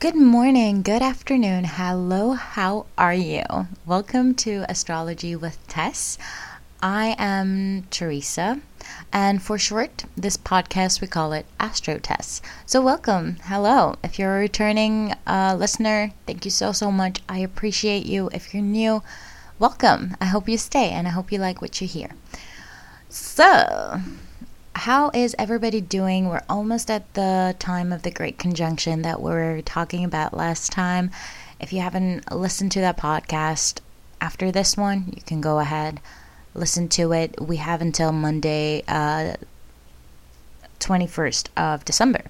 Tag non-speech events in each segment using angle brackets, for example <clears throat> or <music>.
Good morning, good afternoon, hello, how are you? Welcome to Astrology with Tess. I am Teresa, and for short, this podcast we call it Astro Tess. So, welcome, hello. If you're a returning uh, listener, thank you so, so much. I appreciate you. If you're new, welcome. I hope you stay and I hope you like what you hear. So, how is everybody doing? We're almost at the time of the Great Conjunction that we were talking about last time. If you haven't listened to that podcast after this one, you can go ahead, listen to it. We have until Monday, uh, 21st of December.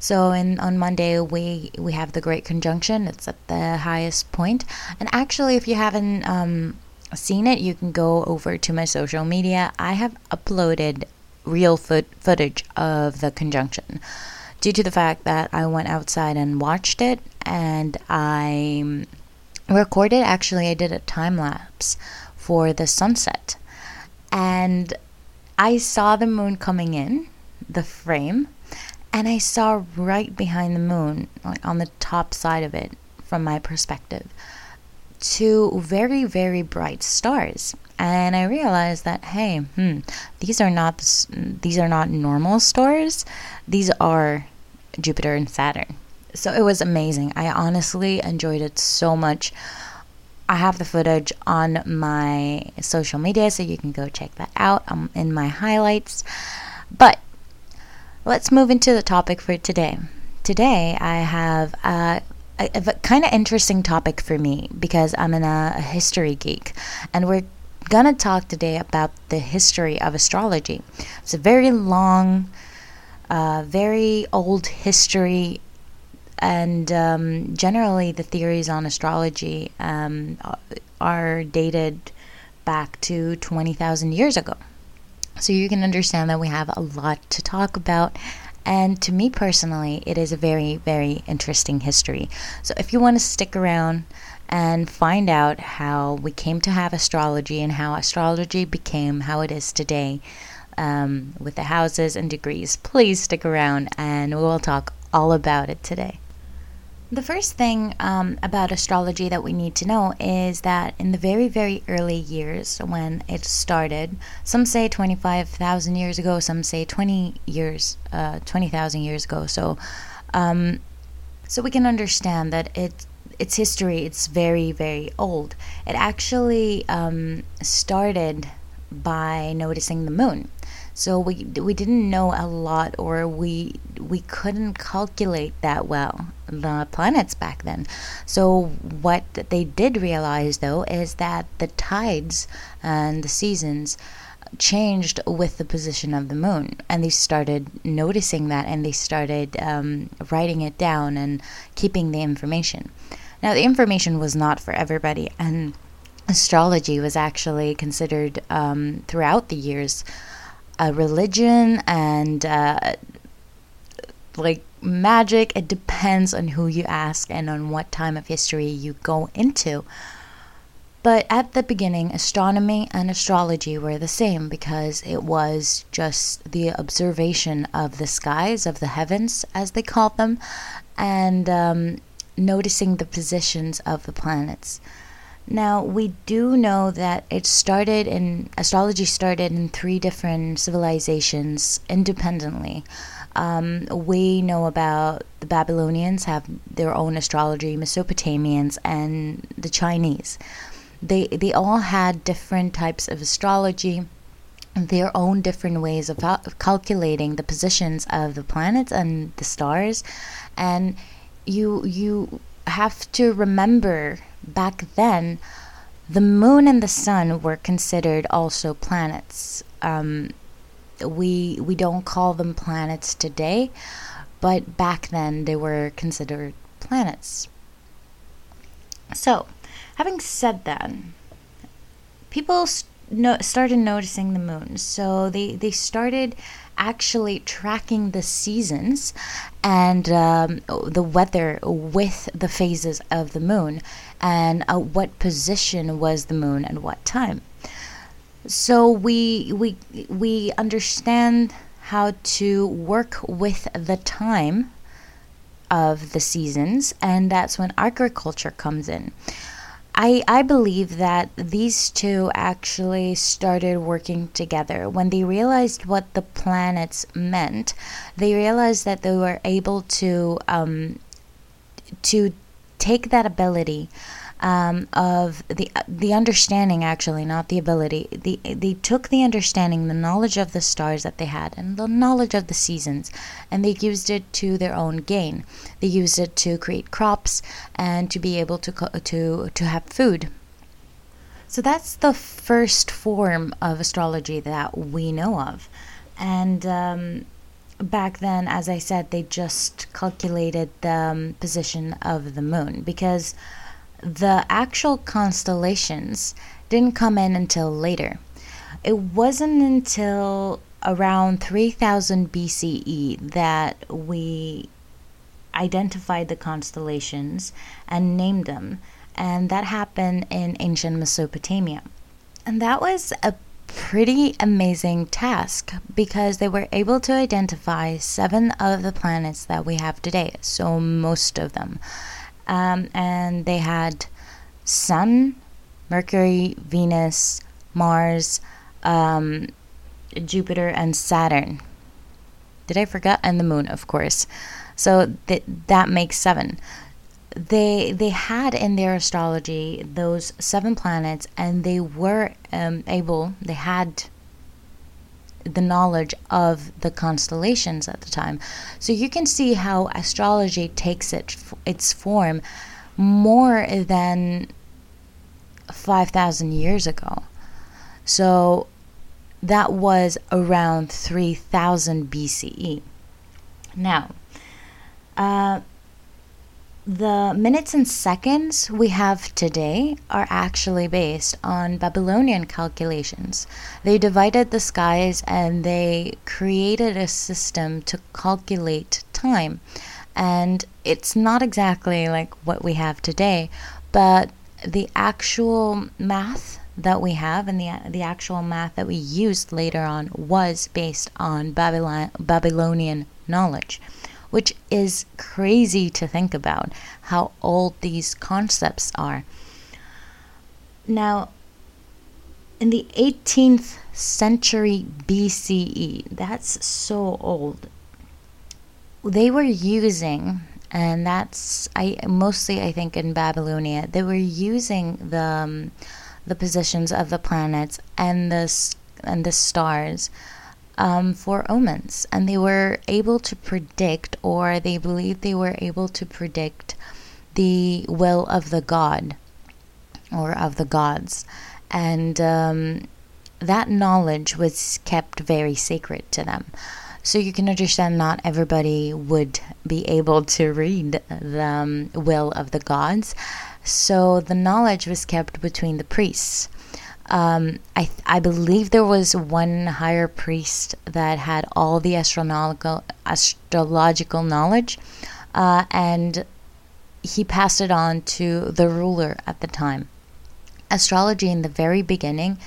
So in, on Monday we we have the Great Conjunction. It's at the highest point. And actually, if you haven't um, seen it, you can go over to my social media. I have uploaded real foot footage of the conjunction. Due to the fact that I went outside and watched it and I recorded actually I did a time lapse for the sunset. And I saw the moon coming in the frame and I saw right behind the moon like on the top side of it from my perspective two very very bright stars and I realized that hey, hmm, these are not these are not normal stars. These are Jupiter and Saturn. So it was amazing. I honestly enjoyed it so much. I have the footage on my social media, so you can go check that out um, in my highlights. But let's move into the topic for today. Today, I have a, a, a kind of interesting topic for me because I'm in a, a history geek, and we're gonna talk today about the history of astrology. It's a very long, uh, very old history, and um, generally the theories on astrology um, are dated back to 20,000 years ago. So you can understand that we have a lot to talk about. And to me personally, it is a very, very interesting history. So if you want to stick around, and find out how we came to have astrology and how astrology became how it is today um, with the houses and degrees. Please stick around and we'll talk all about it today. The first thing um, about astrology that we need to know is that in the very, very early years when it started, some say 25,000 years ago, some say 20 years, uh, 20,000 years ago. So, um, so we can understand that it its history it's very very old. It actually um, started by noticing the moon. So we we didn't know a lot or we we couldn't calculate that well the planets back then. So what they did realize though is that the tides and the seasons changed with the position of the moon and they started noticing that and they started um, writing it down and keeping the information now, the information was not for everybody, and astrology was actually considered um, throughout the years a religion and uh, like magic. It depends on who you ask and on what time of history you go into. But at the beginning, astronomy and astrology were the same because it was just the observation of the skies, of the heavens, as they called them, and um, noticing the positions of the planets. Now, we do know that it started in astrology started in three different civilizations independently. Um, we know about the Babylonians have their own astrology, Mesopotamians, and the Chinese. They they all had different types of astrology, their own different ways of, of calculating the positions of the planets and the stars, and you you have to remember back then the moon and the sun were considered also planets. Um, we we don't call them planets today, but back then they were considered planets. So, having said that, people st- no- started noticing the moon. So they they started actually tracking the seasons and um, the weather with the phases of the moon and uh, what position was the moon and what time. So we we we understand how to work with the time of the seasons, and that's when agriculture comes in. I, I believe that these two actually started working together. When they realized what the planets meant, they realized that they were able to um, to take that ability um, of the the understanding actually not the ability. The, they took the understanding the knowledge of the stars that they had and the knowledge of the seasons and they used it to their own gain. They used it to create crops and to be able to to to have food. So that's the first form of astrology that we know of. And um, back then as i said they just calculated the um, position of the moon because the actual constellations didn't come in until later. It wasn't until around 3000 BCE that we identified the constellations and named them, and that happened in ancient Mesopotamia. And that was a pretty amazing task because they were able to identify seven of the planets that we have today, so most of them um, and they had Sun, Mercury, Venus, Mars, um, Jupiter, and Saturn. Did I forget? And the Moon, of course. So th- that makes seven. They they had in their astrology those seven planets, and they were um, able. They had the knowledge of the constellations at the time. So you can see how astrology takes it its form more than 5000 years ago. So that was around 3000 BCE. Now, uh, the minutes and seconds we have today are actually based on Babylonian calculations. They divided the skies and they created a system to calculate time. And it's not exactly like what we have today, but the actual math that we have and the, the actual math that we used later on was based on Babylon, Babylonian knowledge which is crazy to think about how old these concepts are. Now, in the 18th century BCE, that's so old. They were using, and that's I mostly I think in Babylonia, they were using the um, the positions of the planets and the and the stars um, for omens, and they were able to predict, or they believed they were able to predict the will of the god or of the gods, and um, that knowledge was kept very sacred to them. So you can understand not everybody would be able to read the um, will of the gods. So the knowledge was kept between the priests. Um, I, I believe there was one higher priest that had all the astronomical astrological knowledge, uh, and he passed it on to the ruler at the time. Astrology in the very beginning,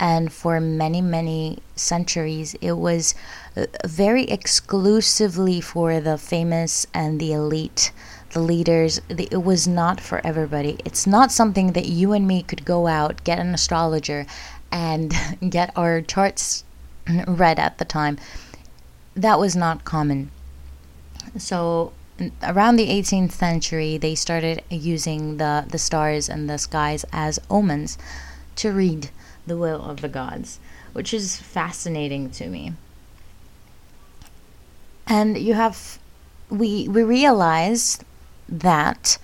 and for many many centuries, it was uh, very exclusively for the famous and the elite the leaders. it was not for everybody. It's not something that you and me could go out, get an astrologer, and <laughs> get our charts <clears throat> read at the time. That was not common. So around the 18th century, they started using the, the stars and the skies as omens to read the will of the gods, which is fascinating to me. And you have, we, we realize that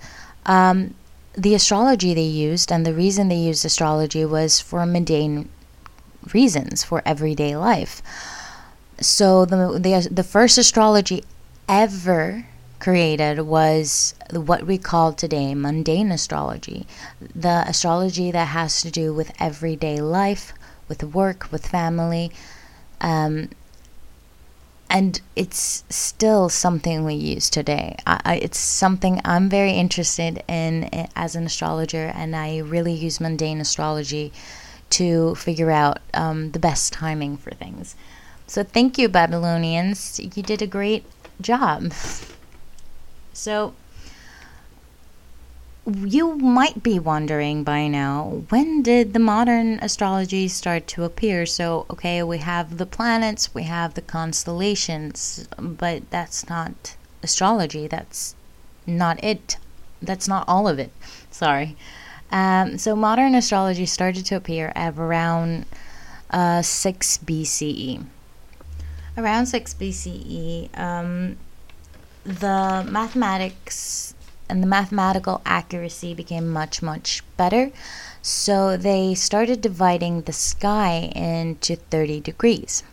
um, the astrology they used and the reason they used astrology was for mundane reasons for everyday life. So the the, the first astrology ever created was what we call today mundane astrology, the astrology that has to do with everyday life, with work, with family, um, and it's still something we use today. I, it's something I'm very interested in as an astrologer, and I really use mundane astrology to figure out um, the best timing for things. So, thank you, Babylonians. You did a great job. <laughs> So, you might be wondering by now when did the modern astrology start to appear? So, okay, we have the planets, we have the constellations, but that's not astrology. That's not it. That's not all of it. Sorry. Um, so, modern astrology started to appear at around uh, 6 BCE. Around 6 BCE, um, the mathematics and the mathematical accuracy became much, much better. So they started dividing the sky into 30 degrees.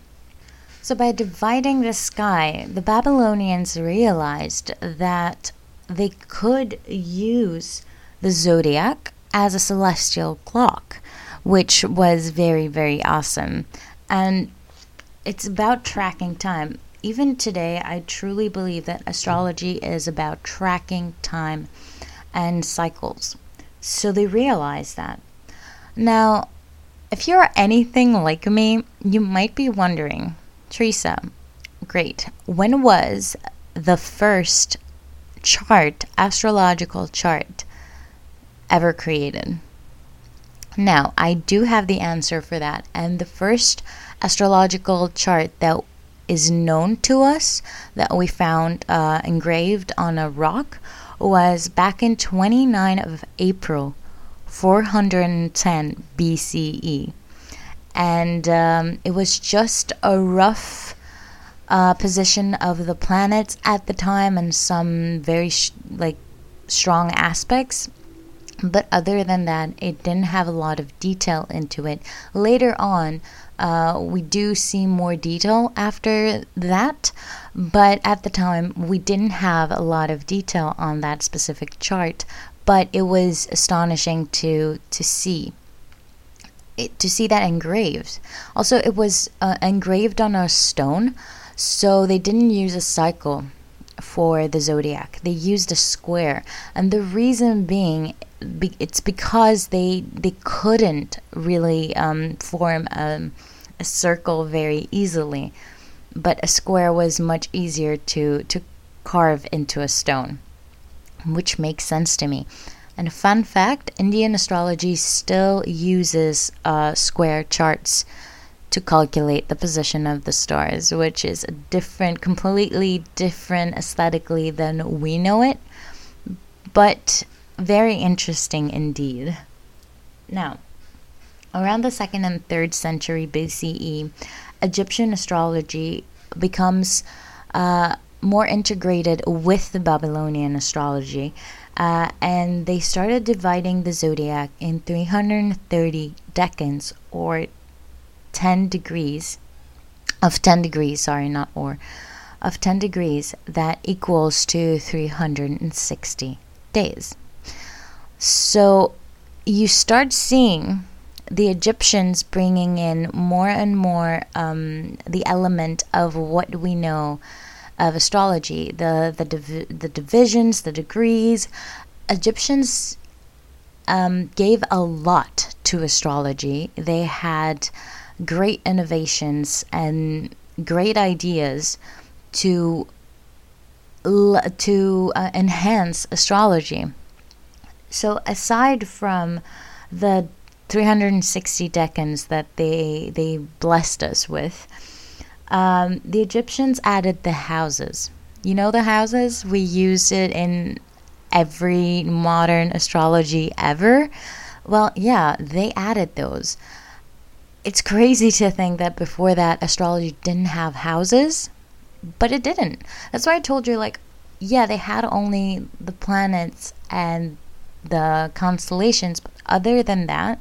So by dividing the sky, the Babylonians realized that they could use the zodiac as a celestial clock, which was very, very awesome. And it's about tracking time even today, I truly believe that astrology is about tracking time and cycles. So they realize that. Now, if you're anything like me, you might be wondering, Teresa, great, when was the first chart, astrological chart, ever created? Now, I do have the answer for that. And the first astrological chart that is known to us that we found uh, engraved on a rock was back in 29 of April 410 BCE and um, it was just a rough uh, position of the planets at the time and some very sh- like strong aspects but other than that it didn't have a lot of detail into it later on uh, we do see more detail after that, but at the time we didn't have a lot of detail on that specific chart. But it was astonishing to to see. It, to see that engraved. Also, it was uh, engraved on a stone, so they didn't use a cycle for the zodiac. They used a square, and the reason being, it's because they they couldn't really um, form a, a circle very easily, but a square was much easier to to carve into a stone, which makes sense to me. And a fun fact: Indian astrology still uses uh, square charts to calculate the position of the stars, which is a different, completely different aesthetically than we know it, but very interesting indeed. Now, around the second and third century BCE, Egyptian astrology becomes uh, more integrated with the Babylonian astrology, uh, and they started dividing the zodiac in 330 decans or 10 degrees of 10 degrees, sorry, not or, of 10 degrees that equals to 360 days. So you start seeing the Egyptians bringing in more and more um, the element of what we know of astrology, the the div- the divisions, the degrees. Egyptians um, gave a lot to astrology. They had great innovations and great ideas to to uh, enhance astrology. So aside from the 360 decans that they they blessed us with, um, the Egyptians added the houses. You know the houses we use it in every modern astrology ever. Well, yeah, they added those it's crazy to think that before that astrology didn't have houses, but it didn't. That's why I told you like yeah, they had only the planets and the constellations, but other than that,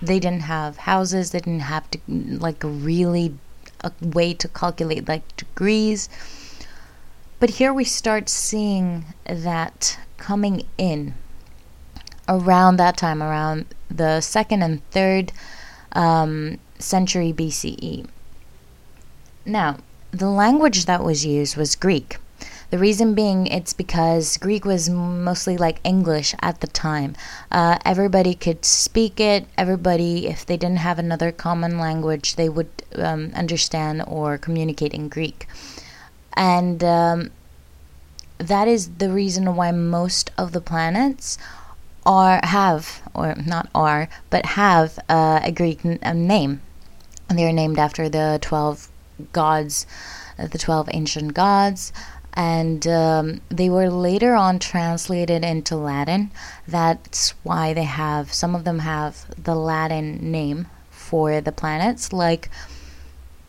they didn't have houses, they didn't have to like really a way to calculate like degrees. But here we start seeing that coming in around that time, around the second and third um, century BCE. Now, the language that was used was Greek. The reason being, it's because Greek was mostly like English at the time. Uh, everybody could speak it. Everybody, if they didn't have another common language, they would um, understand or communicate in Greek. And um, that is the reason why most of the planets are have or not are but have uh, a Greek n- a name. They're named after the twelve gods, uh, the twelve ancient gods, and um, they were later on translated into Latin. That's why they have some of them have the Latin name for the planets, like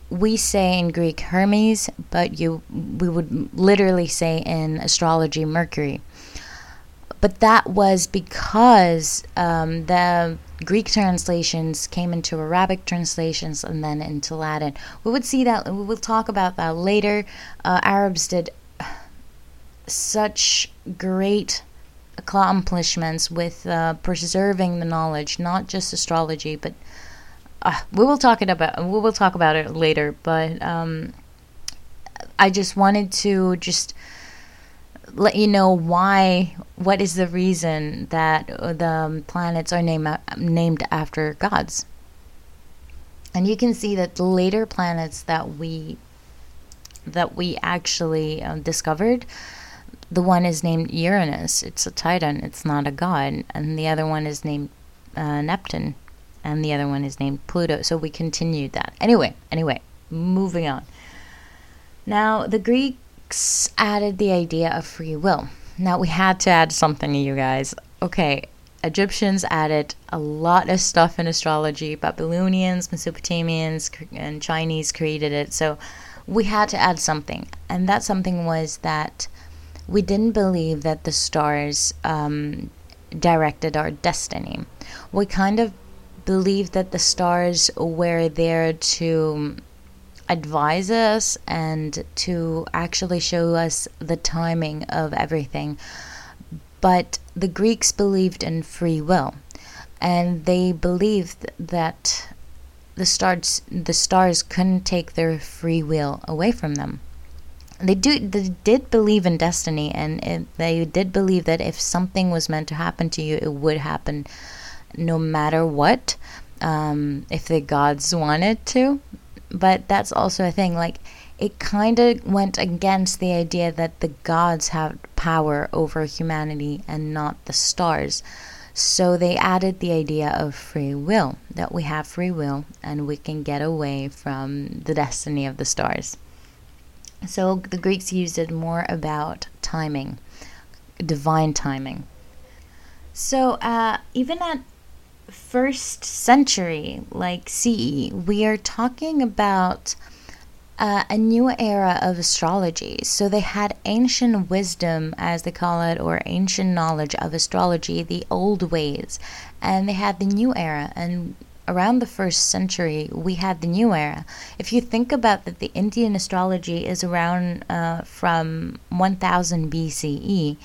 we say in Greek Hermes, but you we would literally say in astrology Mercury. But that was because um, the Greek translations came into Arabic translations and then into Latin. We would see that we will talk about that later. Uh, Arabs did such great accomplishments with uh, preserving the knowledge, not just astrology, but uh, we will talk it about we will talk about it later. But um, I just wanted to just let you know why. What is the reason that the planets are named named after gods? And you can see that the later planets that we that we actually uh, discovered the one is named Uranus. It's a titan. It's not a god. And the other one is named uh, Neptune. And the other one is named Pluto. So we continued that. Anyway, anyway, moving on. Now, the Greeks added the idea of free will. Now, we had to add something, you guys. Okay, Egyptians added a lot of stuff in astrology. Babylonians, Mesopotamians, and Chinese created it. So we had to add something. And that something was that we didn't believe that the stars um, directed our destiny. We kind of believed that the stars were there to advise us and to actually show us the timing of everything. But the Greeks believed in free will, and they believed that the stars the stars couldn't take their free will away from them they do they did believe in destiny and it, they did believe that if something was meant to happen to you it would happen no matter what um, if the gods wanted to. But that's also a thing like it kind of went against the idea that the gods have power over humanity and not the stars. So they added the idea of free will that we have free will and we can get away from the destiny of the stars so the Greeks used it more about timing, divine timing. So uh, even at first century, like CE, we are talking about uh, a new era of astrology. So they had ancient wisdom, as they call it, or ancient knowledge of astrology, the old ways, and they had the new era. And around the first century, we had the new era. If you think about that, the Indian astrology is around uh, from 1000 BCE,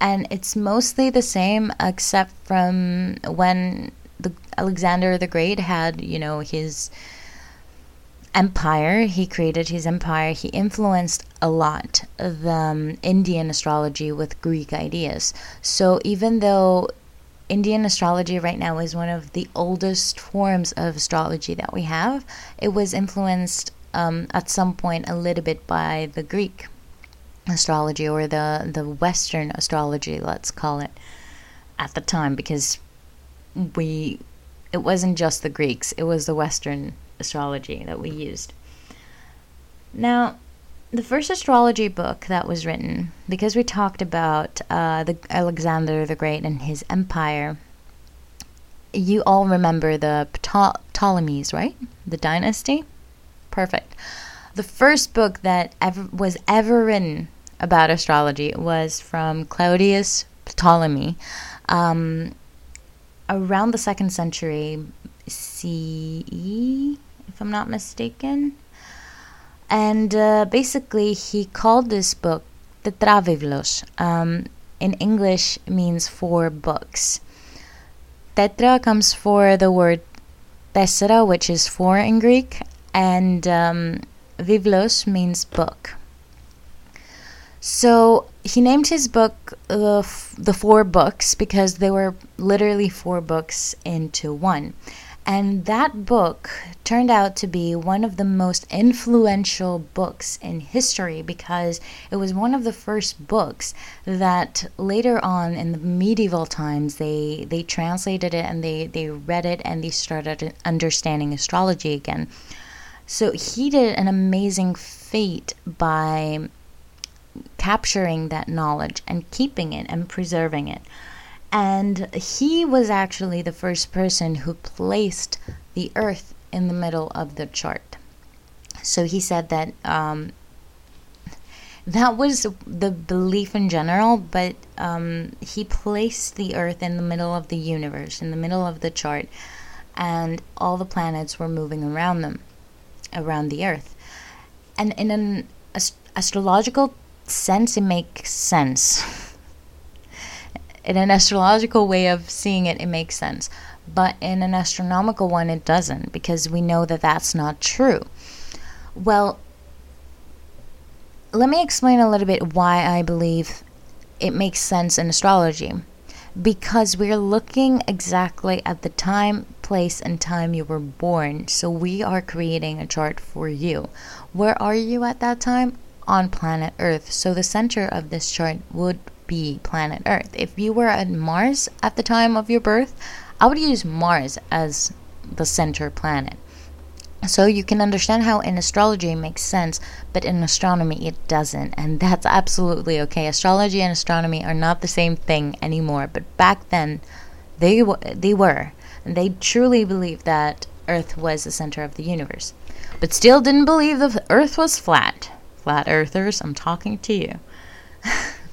and it's mostly the same except from when the Alexander the Great had, you know, his empire. He created his empire. He influenced a lot the um, Indian astrology with Greek ideas. So even though Indian astrology right now is one of the oldest forms of astrology that we have. It was influenced um, at some point a little bit by the Greek astrology or the, the Western astrology, let's call it, at the time, because we it wasn't just the Greeks, it was the Western astrology that we used. Now, the first astrology book that was written, because we talked about uh, the Alexander the Great and his empire, you all remember the Ptolemies, right? The dynasty. Perfect. The first book that ever was ever written about astrology was from Claudius Ptolemy, um, around the second century CE, if I'm not mistaken. And uh, basically, he called this book Tetravivlos. Um, in English, means four books. Tetra comes for the word tessera, which is four in Greek, and um, Vivlos means book. So he named his book the, f- the Four Books because they were literally four books into one. And that book turned out to be one of the most influential books in history because it was one of the first books that later on in the medieval times they they translated it and they, they read it and they started understanding astrology again. So he did an amazing feat by capturing that knowledge and keeping it and preserving it. And he was actually the first person who placed the Earth in the middle of the chart. So he said that um, that was the belief in general, but um, he placed the Earth in the middle of the universe, in the middle of the chart, and all the planets were moving around them, around the Earth. And in an ast- astrological sense, it makes sense. In an astrological way of seeing it, it makes sense. But in an astronomical one, it doesn't because we know that that's not true. Well, let me explain a little bit why I believe it makes sense in astrology. Because we're looking exactly at the time, place, and time you were born. So we are creating a chart for you. Where are you at that time? On planet Earth. So the center of this chart would be planet Earth. If you were at Mars at the time of your birth, I would use Mars as the center planet. So you can understand how in astrology it makes sense, but in astronomy it doesn't, and <laughs> that's absolutely okay. Astrology and astronomy are not the same thing anymore, but back then they w- they were, and they truly believed that Earth was the center of the universe, but still didn't believe the Earth was flat. Flat Earthers, I'm talking to you. <laughs>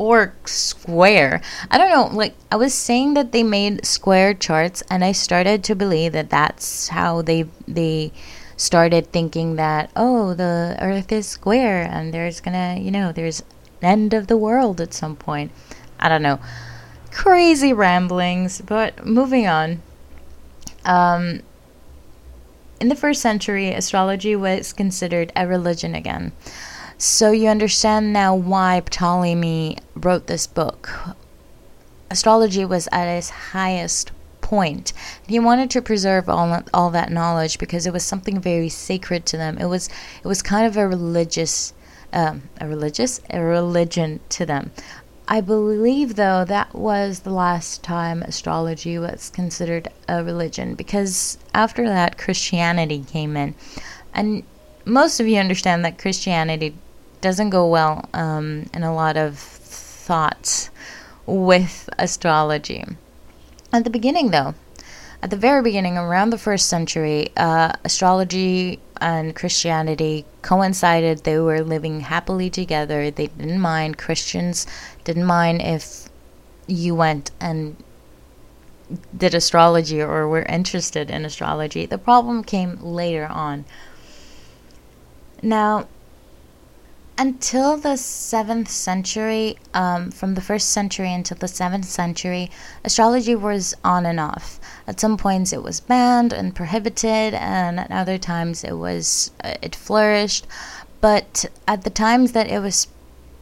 or square. I don't know. Like I was saying that they made square charts, and I started to believe that that's how they they started thinking that oh the Earth is square and there's gonna you know there's end of the world at some point. I don't know. Crazy ramblings, but moving on. Um, in the first century, astrology was considered a religion again. So you understand now why Ptolemy wrote this book. Astrology was at its highest point. He wanted to preserve all all that knowledge because it was something very sacred to them. It was it was kind of a religious um, a religious a religion to them. I believe though that was the last time astrology was considered a religion because after that Christianity came in, and most of you understand that Christianity doesn't go well um, in a lot of thoughts with astrology. At the beginning, though, at the very beginning, around the first century, uh, astrology and Christianity coincided. They were living happily together. They didn't mind. Christians didn't mind if you went and did astrology or were interested in astrology. The problem came later on. Now, until the 7th century, um, from the 1st century until the 7th century, astrology was on and off. At some points it was banned and prohibited, and at other times it was uh, it flourished. But at the times that it was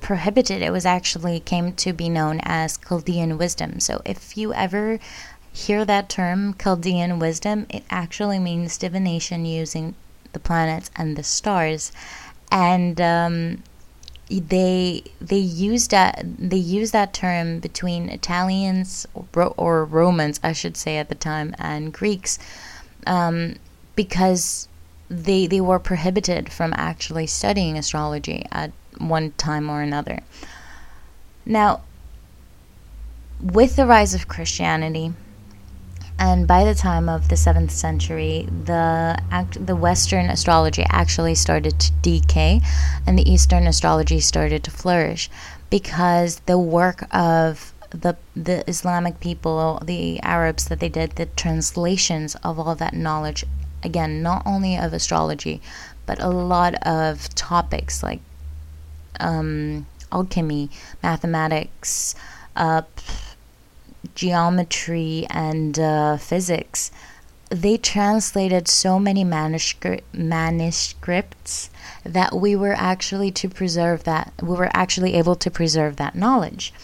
prohibited, it was actually came to be known as Chaldean wisdom. So if you ever hear that term, Chaldean wisdom, it actually means divination using the planets and the stars and um, they they use that they use that term between Italians or, or, Romans, I should say, at the time, and Greeks, um, because they they were prohibited from actually studying astrology at one time or another. Now, with the rise of Christianity, and by the time of the 7th century the act, the western astrology actually started to decay and the eastern astrology started to flourish because the work of the the Islamic people the Arabs that they did the translations of all that knowledge again not only of astrology but a lot of topics like um, alchemy mathematics uh, geometry and uh, physics, they translated so many manuscript, manuscripts that we were actually to preserve that we were actually able to preserve that knowledge.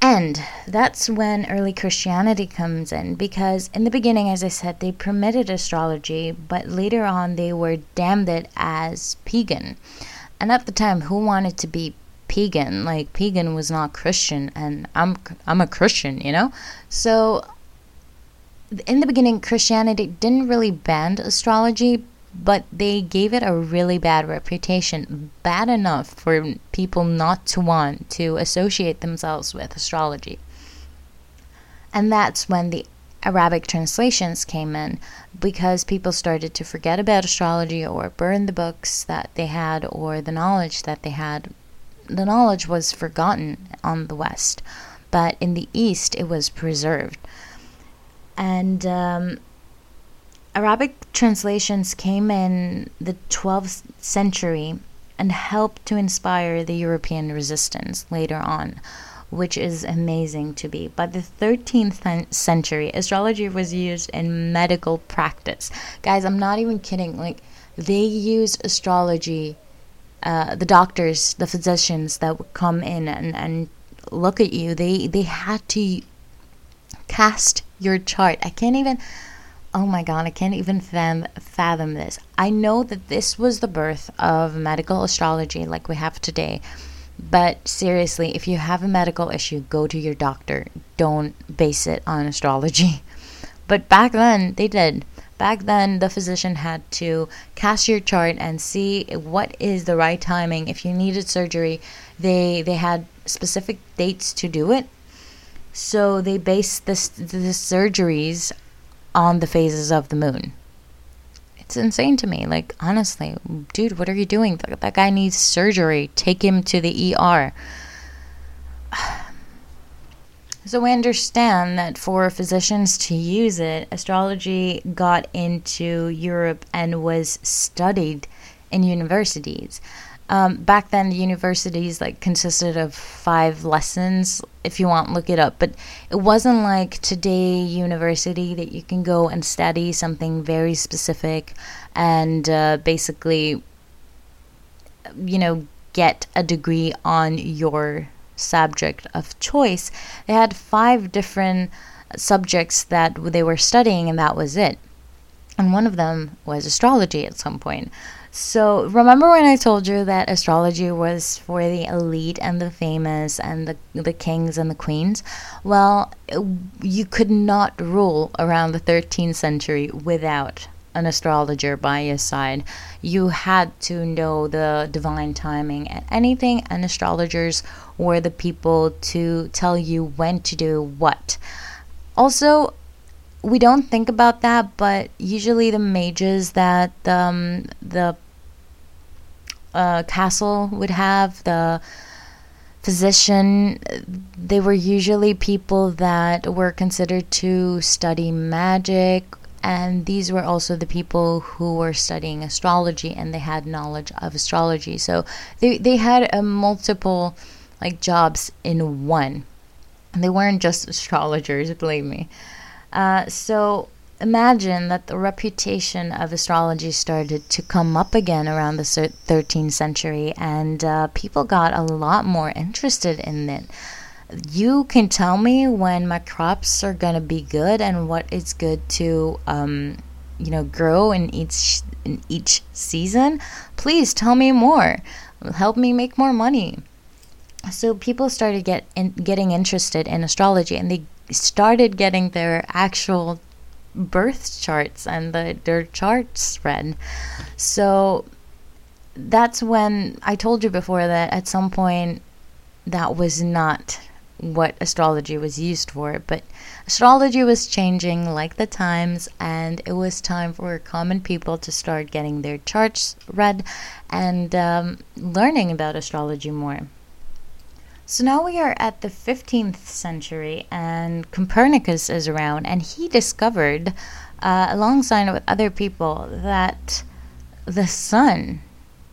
And that's when early Christianity comes in because, in the beginning, as I said, they permitted astrology, but later on they were damned it as pagan. And at the time, who wanted to be pagan? Like, pagan was not Christian, and I'm, I'm a Christian, you know? So, in the beginning, Christianity didn't really ban astrology, but they gave it a really bad reputation, bad enough for people not to want to associate themselves with astrology. And that's when the Arabic translations came in because people started to forget about astrology or burn the books that they had or the knowledge that they had. The knowledge was forgotten on the West, but in the East it was preserved. And um, Arabic translations came in the 12th century and helped to inspire the European resistance later on, which is amazing to be. By the 13th century, astrology was used in medical practice. Guys, I'm not even kidding. Like, they used astrology, uh, the doctors, the physicians that would come in and, and look at you, they, they had to cast your chart. I can't even Oh my god, I can't even fathom this. I know that this was the birth of medical astrology like we have today. But seriously, if you have a medical issue, go to your doctor. Don't base it on astrology. <laughs> But back then, they did. Back then, the physician had to cast your chart and see what is the right timing. If you needed surgery, they they had specific dates to do it. So they based this the surgeries on the phases of the moon. It's insane to me. Like, honestly, dude, what are you doing? That guy needs surgery. Take him to the ER. So we understand that for physicians to use it, astrology got into Europe and was studied in universities. Um, back then, the universities like consisted of five lessons. If you want, look it up. But it wasn't like today university that you can go and study something very specific and uh, basically, you know, get a degree on your subject of choice. They had five different subjects that they were studying, and that was it. And one of them was astrology at some point. So, remember when I told you that astrology was for the elite and the famous and the, the kings and the queens? Well, you could not rule around the 13th century without an astrologer by your side. You had to know the divine timing and anything, and astrologers were the people to tell you when to do what. Also, we don't think about that, but usually the mages that um, the uh, castle would have, the physician, they were usually people that were considered to study magic, and these were also the people who were studying astrology and they had knowledge of astrology. So they, they had a multiple like jobs in one. And they weren't just astrologers, <laughs> believe me. Uh, so imagine that the reputation of astrology started to come up again around the 13th century, and uh, people got a lot more interested in it. You can tell me when my crops are gonna be good and what is good to, um, you know, grow in each in each season. Please tell me more. Help me make more money. So people started get in, getting interested in astrology, and they started getting their actual birth charts and the, their charts read. So that's when I told you before that at some point that was not what astrology was used for, but astrology was changing like the times, and it was time for common people to start getting their charts read and um, learning about astrology more. So now we are at the 15th century, and Copernicus is around, and he discovered, uh, alongside with other people, that the sun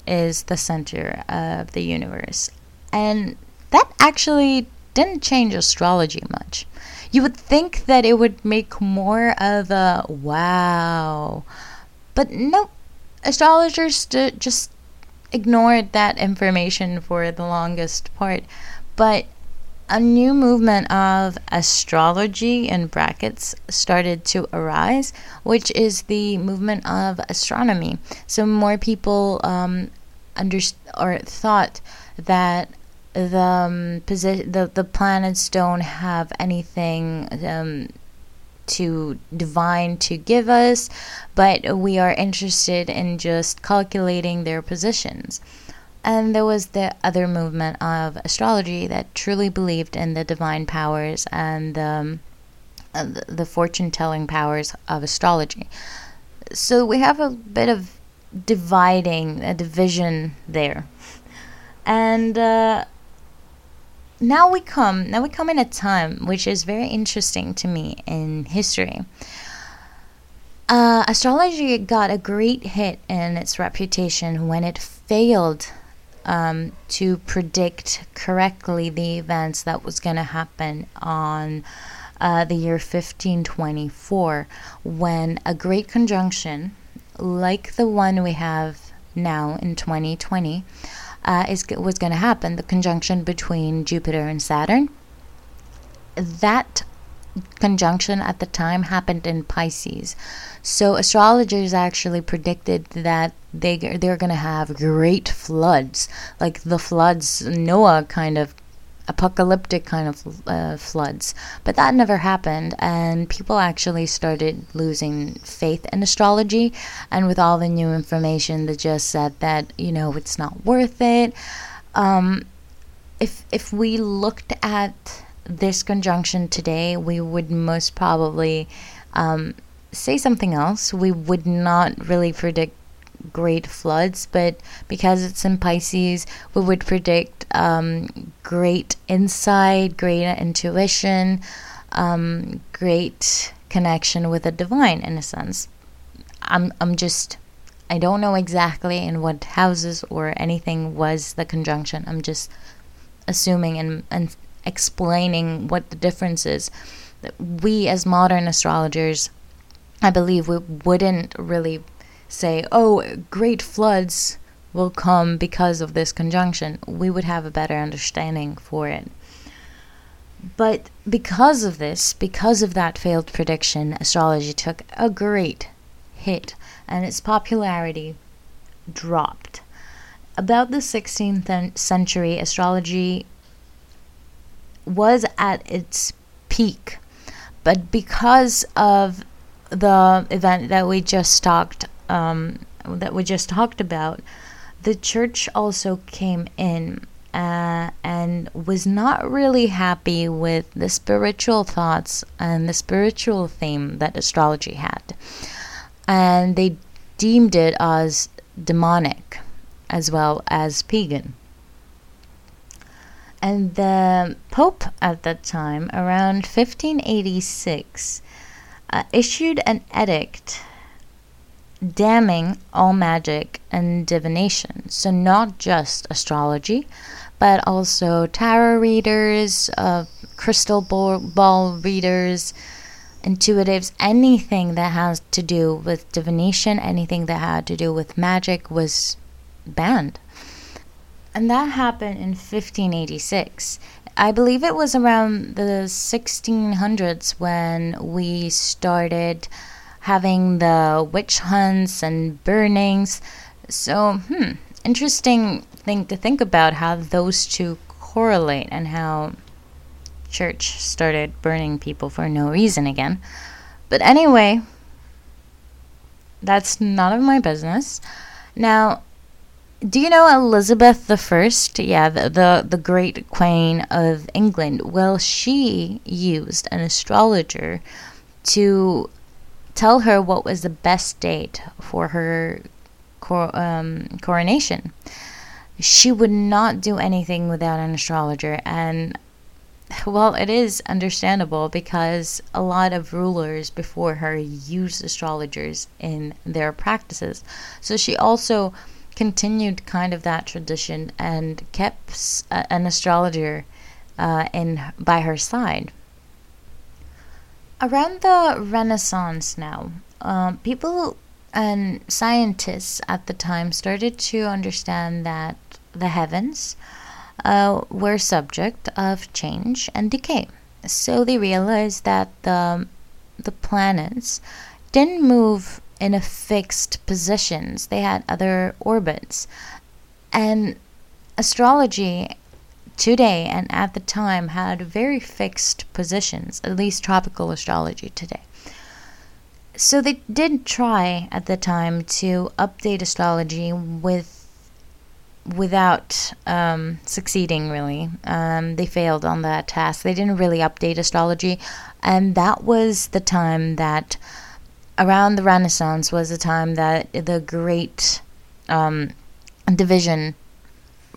is the center of the universe. And that actually didn't change astrology much. You would think that it would make more of a wow, but no, astrologers just ignored that information for the longest part. But a new movement of astrology in brackets started to arise, which is the movement of astronomy. So more people um, under or thought that the um, posi- the the planets don't have anything um, to divine to give us, but we are interested in just calculating their positions. And there was the other movement of astrology that truly believed in the divine powers and um, the fortune telling powers of astrology. So we have a bit of dividing, a division there. And uh, now we come, now we come in a time which is very interesting to me in history. Uh, astrology got a great hit in its reputation when it failed um, to predict correctly the events that was going to happen on uh, the year 1524 when a great conjunction like the one we have now in 2020 uh, is was going to happen the conjunction between Jupiter and Saturn that conjunction at the time happened in Pisces. So astrologers actually predicted that they they're going to have great floods, like the floods Noah kind of apocalyptic kind of uh, floods. But that never happened, and people actually started losing faith in astrology. And with all the new information that just said that you know it's not worth it. Um, if if we looked at this conjunction today, we would most probably um, say something else. We would not really predict great floods, but because it's in Pisces, we would predict um, great insight, great intuition, um, great connection with the divine in a sense. I'm, I'm just, I don't know exactly in what houses or anything was the conjunction. I'm just assuming and, and explaining what the difference is. We, as modern astrologers, I believe we wouldn't really say, oh, great floods will come because of this conjunction. We would have a better understanding for it. But because of this, because of that failed prediction, astrology took a great hit and its popularity dropped. About the 16th century, astrology was at its peak. But because of the event that we just talked um, that we just talked about, the church also came in uh, and was not really happy with the spiritual thoughts and the spiritual theme that astrology had, and they deemed it as demonic as well as pagan. And the Pope at that time, around 1586, uh, issued an edict damning all magic and divination. So, not just astrology, but also tarot readers, uh, crystal ball readers, intuitives, anything that has to do with divination, anything that had to do with magic was banned. And that happened in 1586. I believe it was around the 1600s when we started having the witch hunts and burnings. So, hmm, interesting thing to think about how those two correlate and how church started burning people for no reason again. But anyway, that's none of my business. Now, do you know Elizabeth the First? Yeah, the, the, the great queen of England. Well, she used an astrologer to tell her what was the best date for her cor- um, coronation. She would not do anything without an astrologer, and well, it is understandable because a lot of rulers before her used astrologers in their practices. So she also continued kind of that tradition and kept an astrologer uh, in by her side. Around the Renaissance now, um, people and scientists at the time started to understand that the heavens uh, were subject of change and decay. So they realized that the the planets didn't move in a fixed positions. They had other orbits. And astrology today and at the time had very fixed positions, at least tropical astrology today. So they did try at the time to update astrology with without um, succeeding really. Um, they failed on that task. They didn't really update astrology, and that was the time that around the Renaissance was the time that the great um, division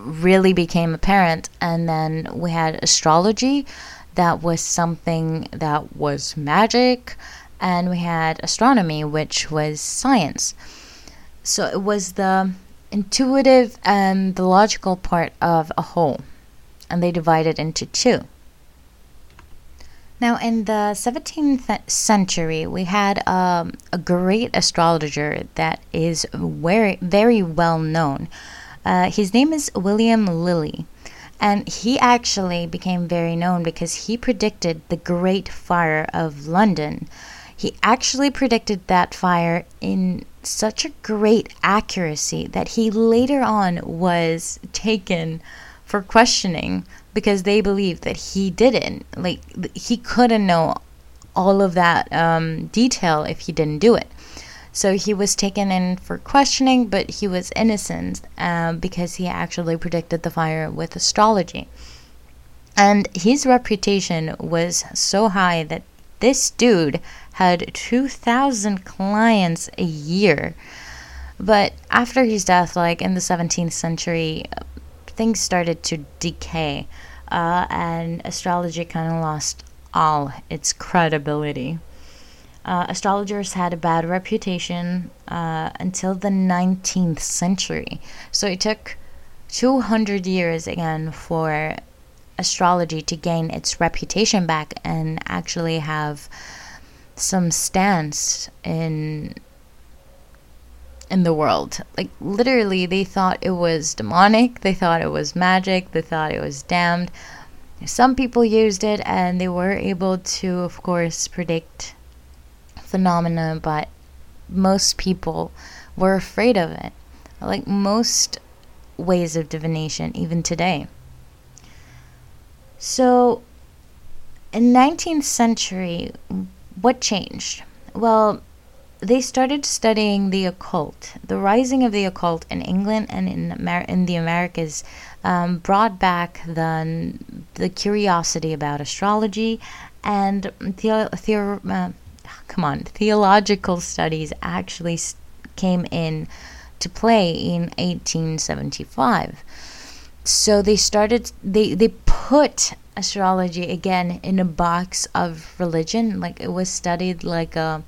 really became apparent, and then we had astrology. That was something that was magic, and we had astronomy, which was science. So it was the intuitive and the logical part of a whole, and they divided into two. Now, in the 17th century, we had um, a great astrologer that is very, very well known. Uh, his name is William Lilly. And he actually became very known because he predicted the Great Fire of London. He actually predicted that fire in such a great accuracy that he later on was taken for questioning because they believed that he didn't. Like, he couldn't know all of that um, detail if he didn't do it. So he was taken in for questioning, but he was innocent um, because he actually predicted the fire with astrology. And his reputation was so high that this dude had 2,000 clients a year. But after his death, like in the 17th century, things started to decay, uh, and astrology kind of lost all its credibility. Uh, astrologers had a bad reputation uh, until the 19th century. So it took 200 years again for astrology to gain its reputation back and actually have some stance in in the world. Like literally they thought it was demonic, they thought it was magic, they thought it was damned. Some people used it and they were able to of course predict phenomena, but most people were afraid of it. Like most ways of divination even today. So in 19th century what changed? Well, they started studying the occult. The rising of the occult in England and in Amer- in the Americas um, brought back the the curiosity about astrology and the, uh, come on theological studies actually came in to play in 1875. So they started they they put astrology again in a box of religion like it was studied like a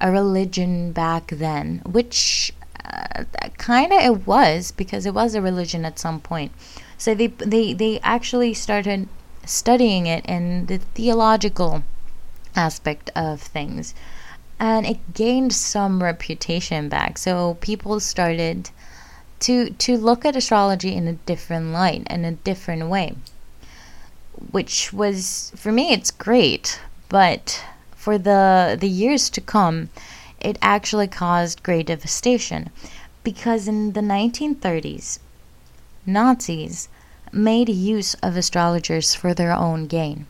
a religion back then which uh, kind of it was because it was a religion at some point so they they they actually started studying it in the theological aspect of things. And it gained some reputation back. So people started to to look at astrology in a different light in a different way which was for me it's great, but for the the years to come, it actually caused great devastation. Because in the 1930s, Nazis made use of astrologers for their own gain.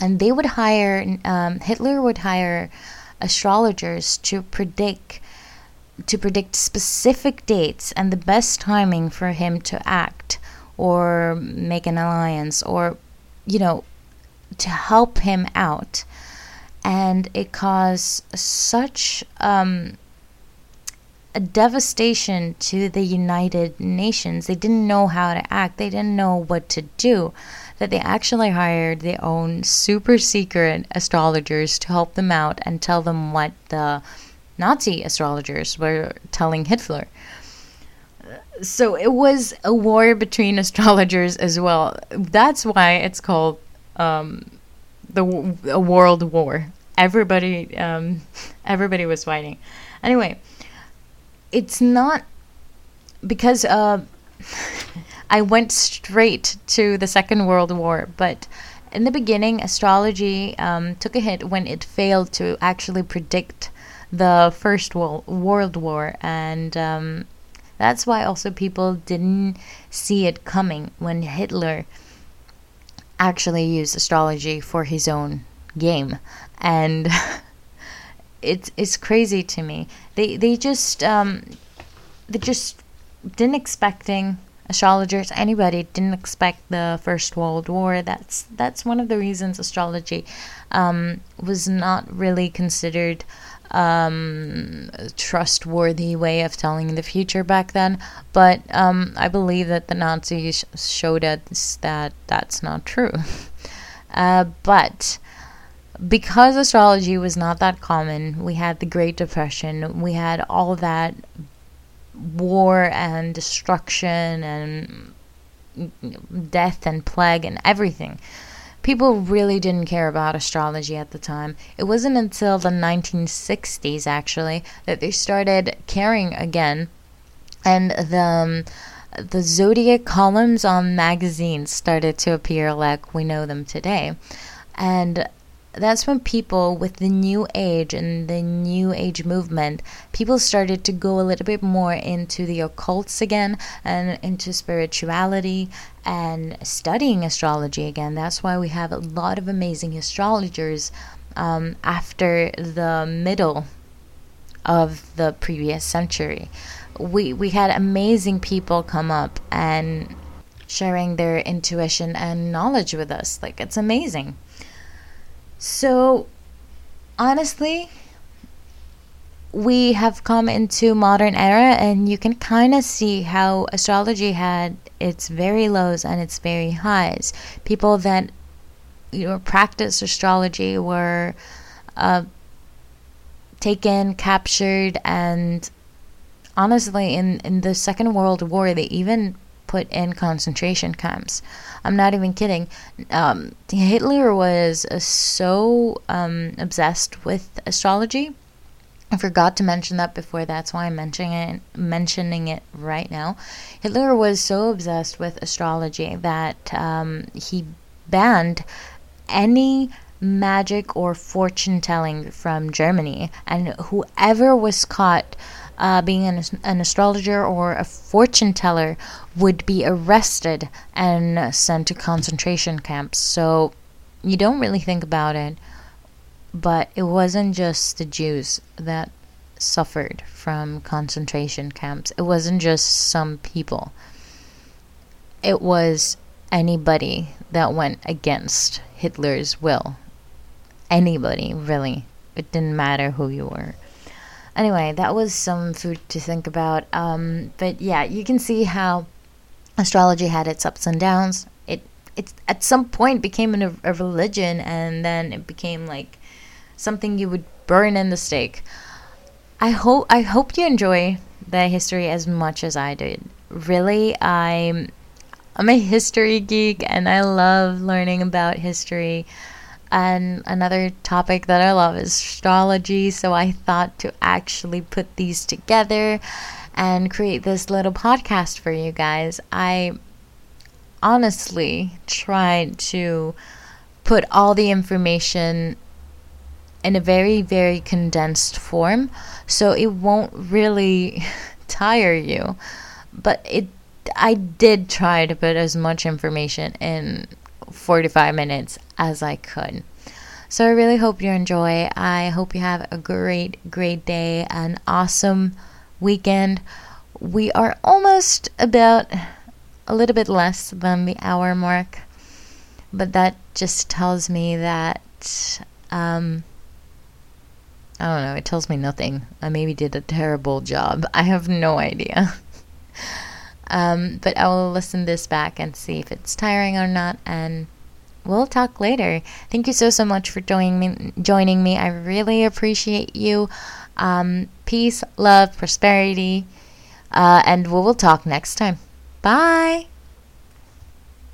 And they would hire, um, Hitler would hire astrologers to predict to predict specific dates and the best timing for him to act or make an alliance or you know, to help him out. And it caused such um, a devastation to the United Nations. They didn't know how to act, they didn't know what to do. That they actually hired their own super secret astrologers to help them out and tell them what the Nazi astrologers were telling Hitler so it was a war between <laughs> astrologers as well. That's why it's called um, the a world war. Everybody, um, <laughs> everybody was fighting. Anyway, it's not because uh, <laughs> I went straight to the Second World War, but in the beginning, astrology um, took a hit when it failed to actually predict the First World War, and um, that's why also people didn't see it coming when Hitler actually used astrology for his own game, and <laughs> it's it's crazy to me. They they just um, they just didn't expecting astrologers anybody didn't expect the first world war. That's that's one of the reasons astrology um, was not really considered um, trustworthy way of telling the future back then. But um, i believe that the nazis showed us that that's not true. <laughs> Uh, but because astrology was not that common we had the great depression we had all that war and destruction and death and plague and everything. People really didn't care about astrology at the time. It wasn't until the 1960s, actually, that they started caring again. And the, um, the zodiac columns on magazines started to appear like we know them today. And that's when people with the new age and the new age movement people started to go a little bit more into the occults again and into spirituality and studying astrology again. That's why we have a lot of amazing astrologers um, after the middle of the previous century. We we had amazing people come up and sharing their intuition and knowledge with us. Like it's amazing so, honestly, we have come into modern era and you can kind of see how astrology had its very lows and its very highs. People that you know practice astrology were uh, taken, captured, and honestly, in in the Second World War, they even put in concentration camps. I'm not even kidding. Um, Hitler was uh, so um, obsessed with astrology. I forgot to mention that before. That's why I'm mentioning it, mentioning it right now. Hitler was so obsessed with astrology that um, he banned any magic or fortune telling from Germany, and whoever was caught uh, being an, an astrologer or a fortune teller would be arrested and sent to concentration camps. So you don't really think about it, but it wasn't just the Jews that suffered from concentration camps, it wasn't just some people, it was anybody that went against Hitler's will. Anybody, really. It didn't matter who you were anyway, that was some food to think about. Um, but yeah, you can see how astrology had its ups and downs. It it at some point became a, a religion, and then it became like something you would burn in the stake. I hope I hope you enjoy the history as much as I did. Really, I'm I'm a history geek and I love learning about history. And another topic that I love is astrology. So I thought to actually put these together and create this little podcast for you guys. I honestly tried to put all the information in a very, very condensed form so it won't really <laughs> tire you. But it I did try to put as much information in 45 minutes as I could. So I really hope you enjoy. I hope you have a great, great day, an awesome weekend. We are almost about a little bit less than the hour mark, but that just tells me that um, I don't know. It tells me nothing. I maybe did a terrible job. <laughs> I have no idea. Um, but I will listen this back and see if it's tiring or not, and we'll talk later. Thank you so so much for joining me. Joining me, I really appreciate you. Um, peace, love, prosperity, uh, and we will talk next time. Bye.